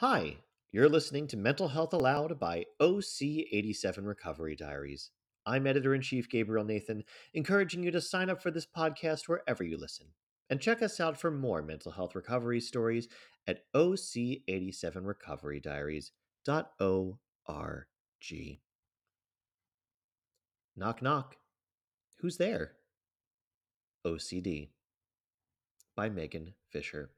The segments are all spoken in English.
Hi, you're listening to Mental Health Aloud by OC87 Recovery Diaries. I'm editor in chief Gabriel Nathan, encouraging you to sign up for this podcast wherever you listen. And check us out for more mental health recovery stories at OC87recoverydiaries.org. Knock, knock. Who's there? OCD by Megan Fisher.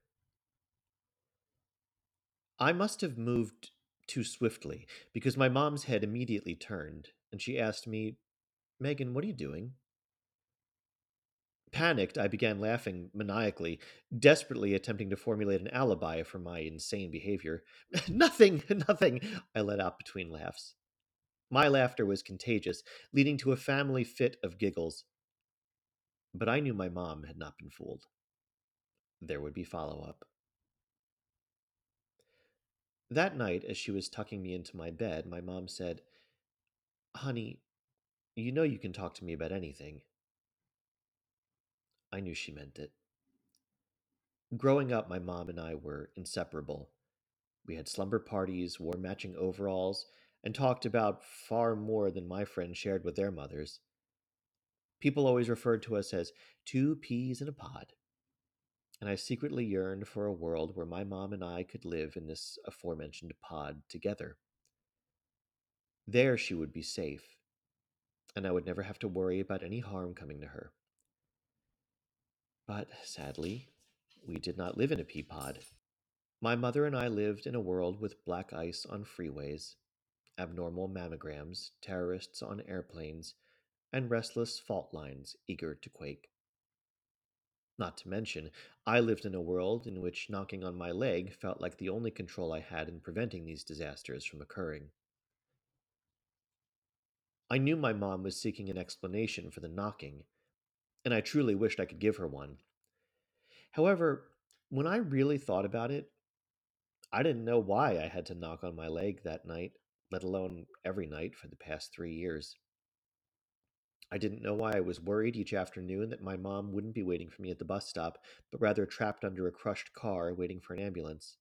I must have moved too swiftly because my mom's head immediately turned and she asked me, Megan, what are you doing? Panicked, I began laughing maniacally, desperately attempting to formulate an alibi for my insane behavior. nothing, nothing, I let out between laughs. My laughter was contagious, leading to a family fit of giggles. But I knew my mom had not been fooled. There would be follow up. That night, as she was tucking me into my bed, my mom said, Honey, you know you can talk to me about anything. I knew she meant it. Growing up, my mom and I were inseparable. We had slumber parties, wore matching overalls, and talked about far more than my friends shared with their mothers. People always referred to us as two peas in a pod. And I secretly yearned for a world where my mom and I could live in this aforementioned pod together. There she would be safe, and I would never have to worry about any harm coming to her. But sadly, we did not live in a pea pod. My mother and I lived in a world with black ice on freeways, abnormal mammograms, terrorists on airplanes, and restless fault lines eager to quake. Not to mention, I lived in a world in which knocking on my leg felt like the only control I had in preventing these disasters from occurring. I knew my mom was seeking an explanation for the knocking, and I truly wished I could give her one. However, when I really thought about it, I didn't know why I had to knock on my leg that night, let alone every night for the past three years. I didn't know why I was worried each afternoon that my mom wouldn't be waiting for me at the bus stop, but rather trapped under a crushed car waiting for an ambulance.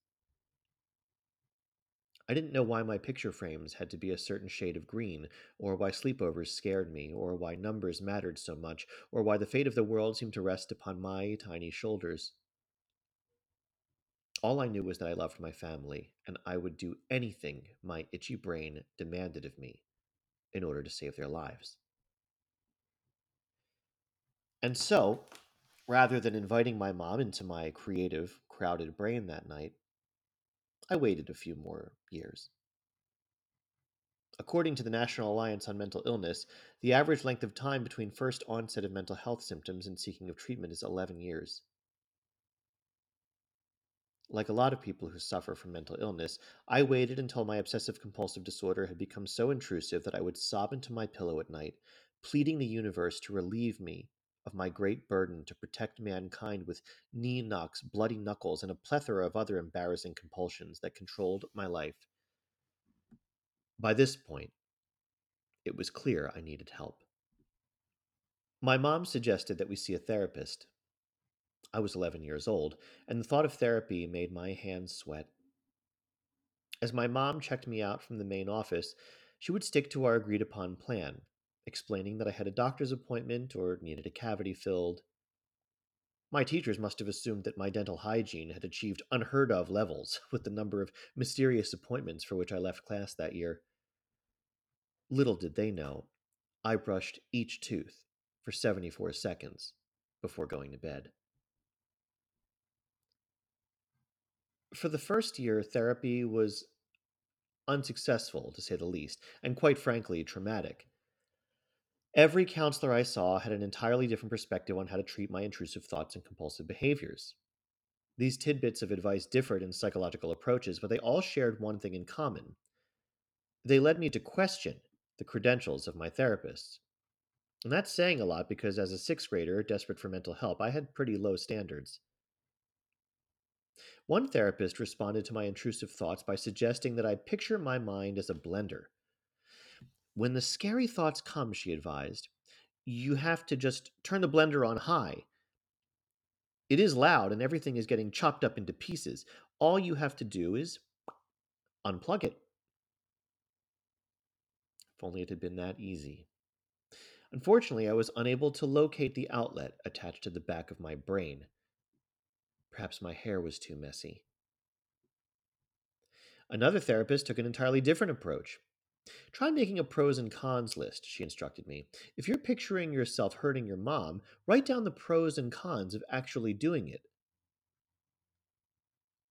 I didn't know why my picture frames had to be a certain shade of green, or why sleepovers scared me, or why numbers mattered so much, or why the fate of the world seemed to rest upon my tiny shoulders. All I knew was that I loved my family, and I would do anything my itchy brain demanded of me in order to save their lives. And so, rather than inviting my mom into my creative, crowded brain that night, I waited a few more years. According to the National Alliance on Mental Illness, the average length of time between first onset of mental health symptoms and seeking of treatment is 11 years. Like a lot of people who suffer from mental illness, I waited until my obsessive compulsive disorder had become so intrusive that I would sob into my pillow at night, pleading the universe to relieve me of my great burden to protect mankind with knee knocks, bloody knuckles, and a plethora of other embarrassing compulsions that controlled my life. By this point, it was clear I needed help. My mom suggested that we see a therapist. I was 11 years old, and the thought of therapy made my hands sweat. As my mom checked me out from the main office, she would stick to our agreed upon plan, explaining that I had a doctor's appointment or needed a cavity filled. My teachers must have assumed that my dental hygiene had achieved unheard of levels with the number of mysterious appointments for which I left class that year. Little did they know, I brushed each tooth for 74 seconds before going to bed. For the first year, therapy was unsuccessful, to say the least, and quite frankly, traumatic. Every counselor I saw had an entirely different perspective on how to treat my intrusive thoughts and compulsive behaviors. These tidbits of advice differed in psychological approaches, but they all shared one thing in common. They led me to question the credentials of my therapists. And that's saying a lot because as a sixth grader desperate for mental help, I had pretty low standards. One therapist responded to my intrusive thoughts by suggesting that I picture my mind as a blender when the scary thoughts come, she advised, you have to just turn the blender on high. It is loud and everything is getting chopped up into pieces. All you have to do is unplug it. If only it had been that easy. Unfortunately, I was unable to locate the outlet attached to the back of my brain. Perhaps my hair was too messy. Another therapist took an entirely different approach. Try making a pros and cons list, she instructed me. If you're picturing yourself hurting your mom, write down the pros and cons of actually doing it.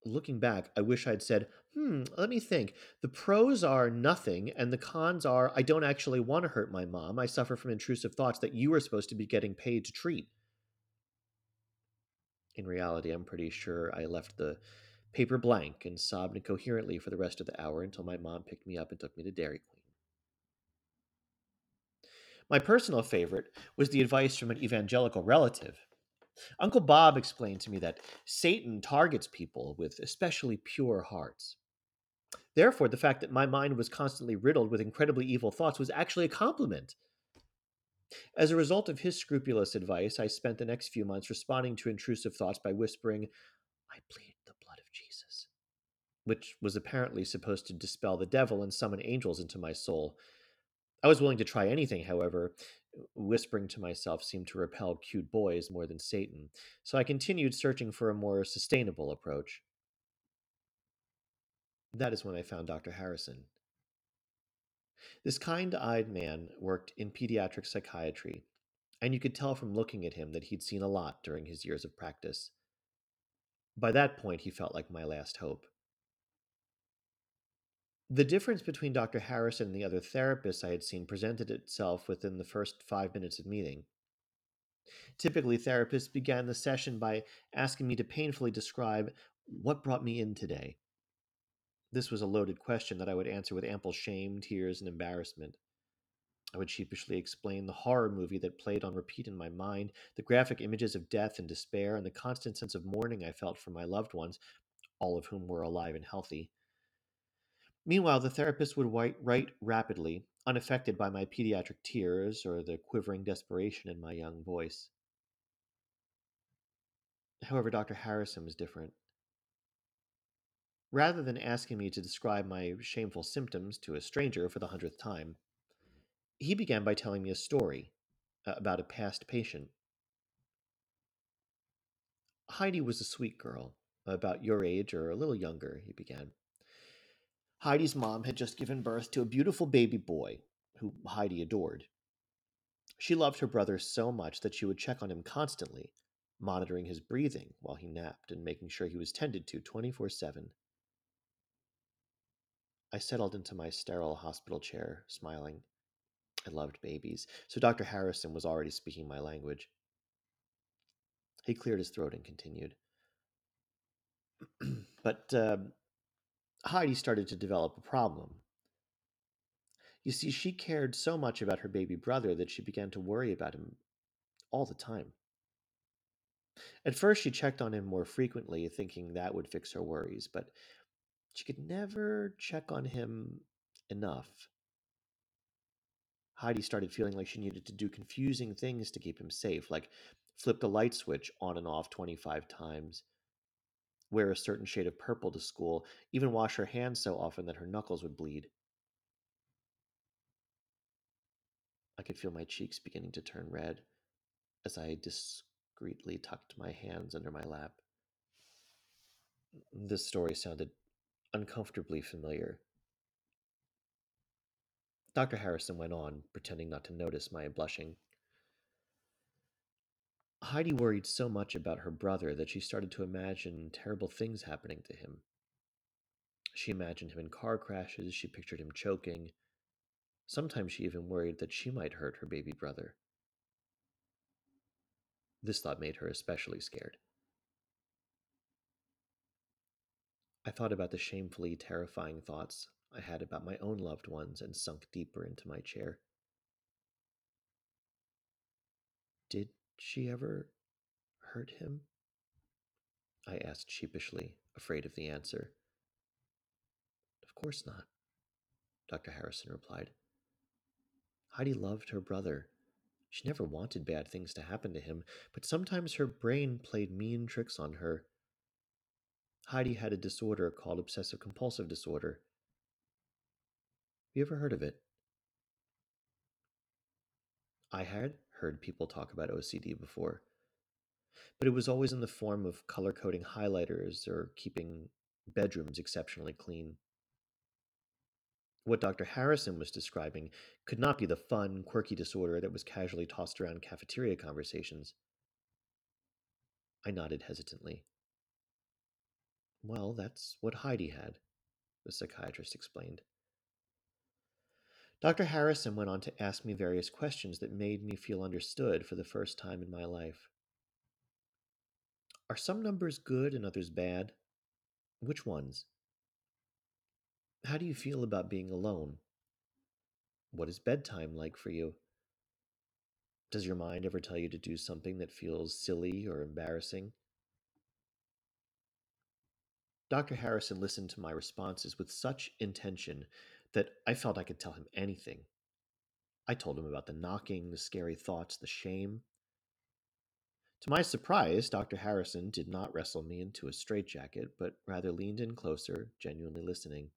Looking back, I wish I'd said, hmm, let me think. The pros are nothing, and the cons are I don't actually want to hurt my mom. I suffer from intrusive thoughts that you are supposed to be getting paid to treat. In reality, I'm pretty sure I left the paper blank and sobbed incoherently for the rest of the hour until my mom picked me up and took me to Dairy Queen. My personal favorite was the advice from an evangelical relative. Uncle Bob explained to me that Satan targets people with especially pure hearts. Therefore, the fact that my mind was constantly riddled with incredibly evil thoughts was actually a compliment. As a result of his scrupulous advice, I spent the next few months responding to intrusive thoughts by whispering, I plead the blood of Jesus, which was apparently supposed to dispel the devil and summon angels into my soul. I was willing to try anything, however. Whispering to myself seemed to repel cute boys more than Satan, so I continued searching for a more sustainable approach. That is when I found Dr. Harrison. This kind eyed man worked in pediatric psychiatry, and you could tell from looking at him that he'd seen a lot during his years of practice. By that point, he felt like my last hope. The difference between Dr. Harrison and the other therapists I had seen presented itself within the first five minutes of meeting. Typically, therapists began the session by asking me to painfully describe what brought me in today. This was a loaded question that I would answer with ample shame, tears, and embarrassment. I would sheepishly explain the horror movie that played on repeat in my mind, the graphic images of death and despair, and the constant sense of mourning I felt for my loved ones, all of whom were alive and healthy. Meanwhile, the therapist would write rapidly, unaffected by my pediatric tears or the quivering desperation in my young voice. However, Dr. Harrison was different. Rather than asking me to describe my shameful symptoms to a stranger for the hundredth time, he began by telling me a story uh, about a past patient. Heidi was a sweet girl, about your age or a little younger, he began. Heidi's mom had just given birth to a beautiful baby boy who Heidi adored. She loved her brother so much that she would check on him constantly, monitoring his breathing while he napped and making sure he was tended to 24 7. I settled into my sterile hospital chair, smiling. I loved babies, so Dr. Harrison was already speaking my language. He cleared his throat and continued. but uh, Heidi started to develop a problem. You see, she cared so much about her baby brother that she began to worry about him all the time. At first, she checked on him more frequently, thinking that would fix her worries, but she could never check on him enough. Heidi started feeling like she needed to do confusing things to keep him safe, like flip the light switch on and off 25 times, wear a certain shade of purple to school, even wash her hands so often that her knuckles would bleed. I could feel my cheeks beginning to turn red as I discreetly tucked my hands under my lap. This story sounded uncomfortably familiar. Dr. Harrison went on, pretending not to notice my blushing. Heidi worried so much about her brother that she started to imagine terrible things happening to him. She imagined him in car crashes, she pictured him choking. Sometimes she even worried that she might hurt her baby brother. This thought made her especially scared. I thought about the shamefully terrifying thoughts I had about my own loved ones and sunk deeper into my chair. Did she ever hurt him? I asked sheepishly, afraid of the answer. Of course not, Dr. Harrison replied. Heidi loved her brother. She never wanted bad things to happen to him, but sometimes her brain played mean tricks on her. Heidi had a disorder called obsessive compulsive disorder. you ever heard of it? I had heard people talk about OCD before, but it was always in the form of color coding highlighters or keeping bedrooms exceptionally clean. What Dr. Harrison was describing could not be the fun, quirky disorder that was casually tossed around cafeteria conversations. I nodded hesitantly. Well, that's what Heidi had, the psychiatrist explained. Dr. Harrison went on to ask me various questions that made me feel understood for the first time in my life. Are some numbers good and others bad? Which ones? How do you feel about being alone? What is bedtime like for you? Does your mind ever tell you to do something that feels silly or embarrassing? Dr. Harrison listened to my responses with such intention that I felt I could tell him anything. I told him about the knocking, the scary thoughts, the shame. To my surprise, Dr. Harrison did not wrestle me into a straitjacket, but rather leaned in closer, genuinely listening.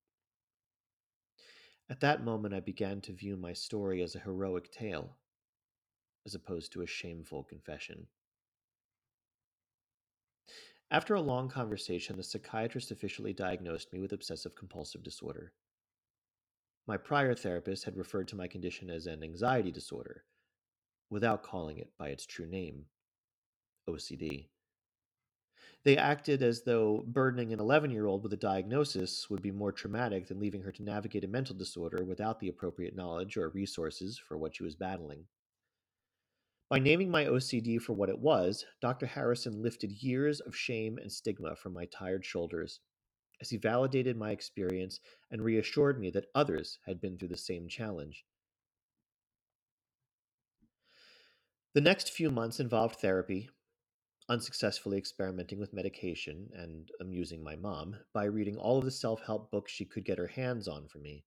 At that moment, I began to view my story as a heroic tale, as opposed to a shameful confession. After a long conversation, the psychiatrist officially diagnosed me with obsessive compulsive disorder. My prior therapist had referred to my condition as an anxiety disorder, without calling it by its true name OCD. They acted as though burdening an 11 year old with a diagnosis would be more traumatic than leaving her to navigate a mental disorder without the appropriate knowledge or resources for what she was battling. By naming my OCD for what it was, Dr. Harrison lifted years of shame and stigma from my tired shoulders as he validated my experience and reassured me that others had been through the same challenge. The next few months involved therapy, unsuccessfully experimenting with medication, and amusing my mom by reading all of the self help books she could get her hands on for me.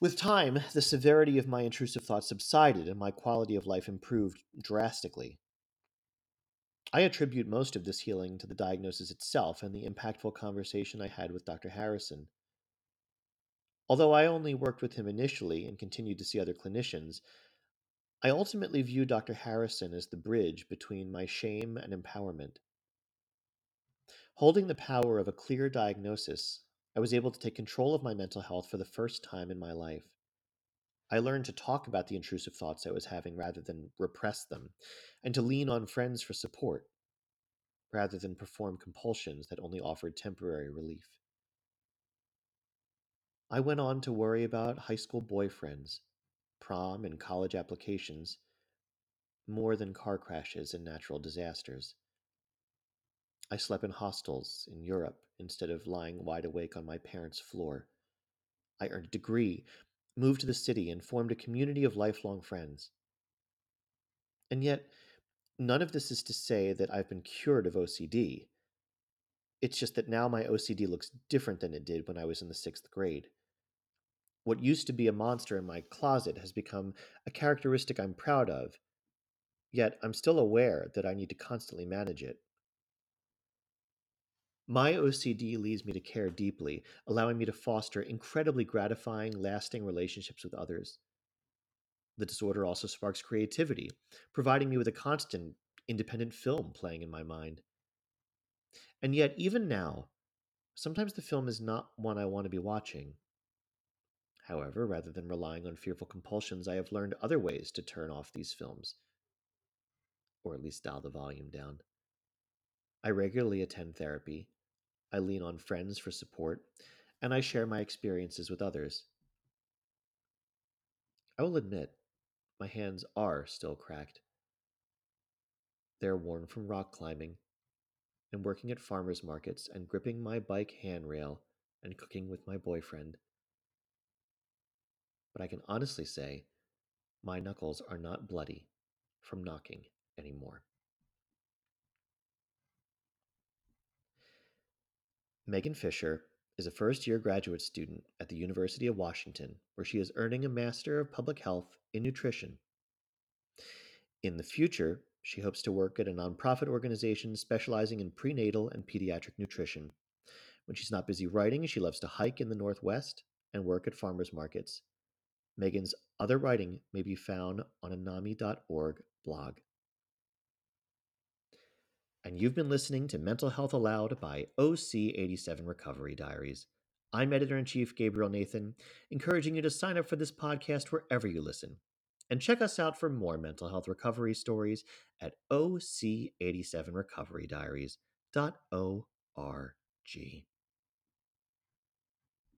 With time, the severity of my intrusive thoughts subsided and my quality of life improved drastically. I attribute most of this healing to the diagnosis itself and the impactful conversation I had with Dr. Harrison. Although I only worked with him initially and continued to see other clinicians, I ultimately view Dr. Harrison as the bridge between my shame and empowerment. Holding the power of a clear diagnosis, I was able to take control of my mental health for the first time in my life. I learned to talk about the intrusive thoughts I was having rather than repress them, and to lean on friends for support rather than perform compulsions that only offered temporary relief. I went on to worry about high school boyfriends, prom and college applications, more than car crashes and natural disasters. I slept in hostels in Europe instead of lying wide awake on my parents' floor. I earned a degree moved to the city, and formed a community of lifelong friends. And yet, none of this is to say that I've been cured of OCD. It's just that now my OCD looks different than it did when I was in the sixth grade. What used to be a monster in my closet has become a characteristic I'm proud of, yet I'm still aware that I need to constantly manage it. My OCD leads me to care deeply, allowing me to foster incredibly gratifying, lasting relationships with others. The disorder also sparks creativity, providing me with a constant independent film playing in my mind. And yet, even now, sometimes the film is not one I want to be watching. However, rather than relying on fearful compulsions, I have learned other ways to turn off these films, or at least dial the volume down. I regularly attend therapy, I lean on friends for support, and I share my experiences with others. I will admit, my hands are still cracked. They are worn from rock climbing and working at farmers markets and gripping my bike handrail and cooking with my boyfriend. But I can honestly say my knuckles are not bloody from knocking anymore. Megan Fisher is a first year graduate student at the University of Washington, where she is earning a Master of Public Health in Nutrition. In the future, she hopes to work at a nonprofit organization specializing in prenatal and pediatric nutrition. When she's not busy writing, she loves to hike in the Northwest and work at farmers markets. Megan's other writing may be found on a NAMI.org blog. And you've been listening to Mental Health Aloud by OC87 Recovery Diaries. I'm editor in chief Gabriel Nathan, encouraging you to sign up for this podcast wherever you listen. And check us out for more mental health recovery stories at OC87recoverydiaries.org.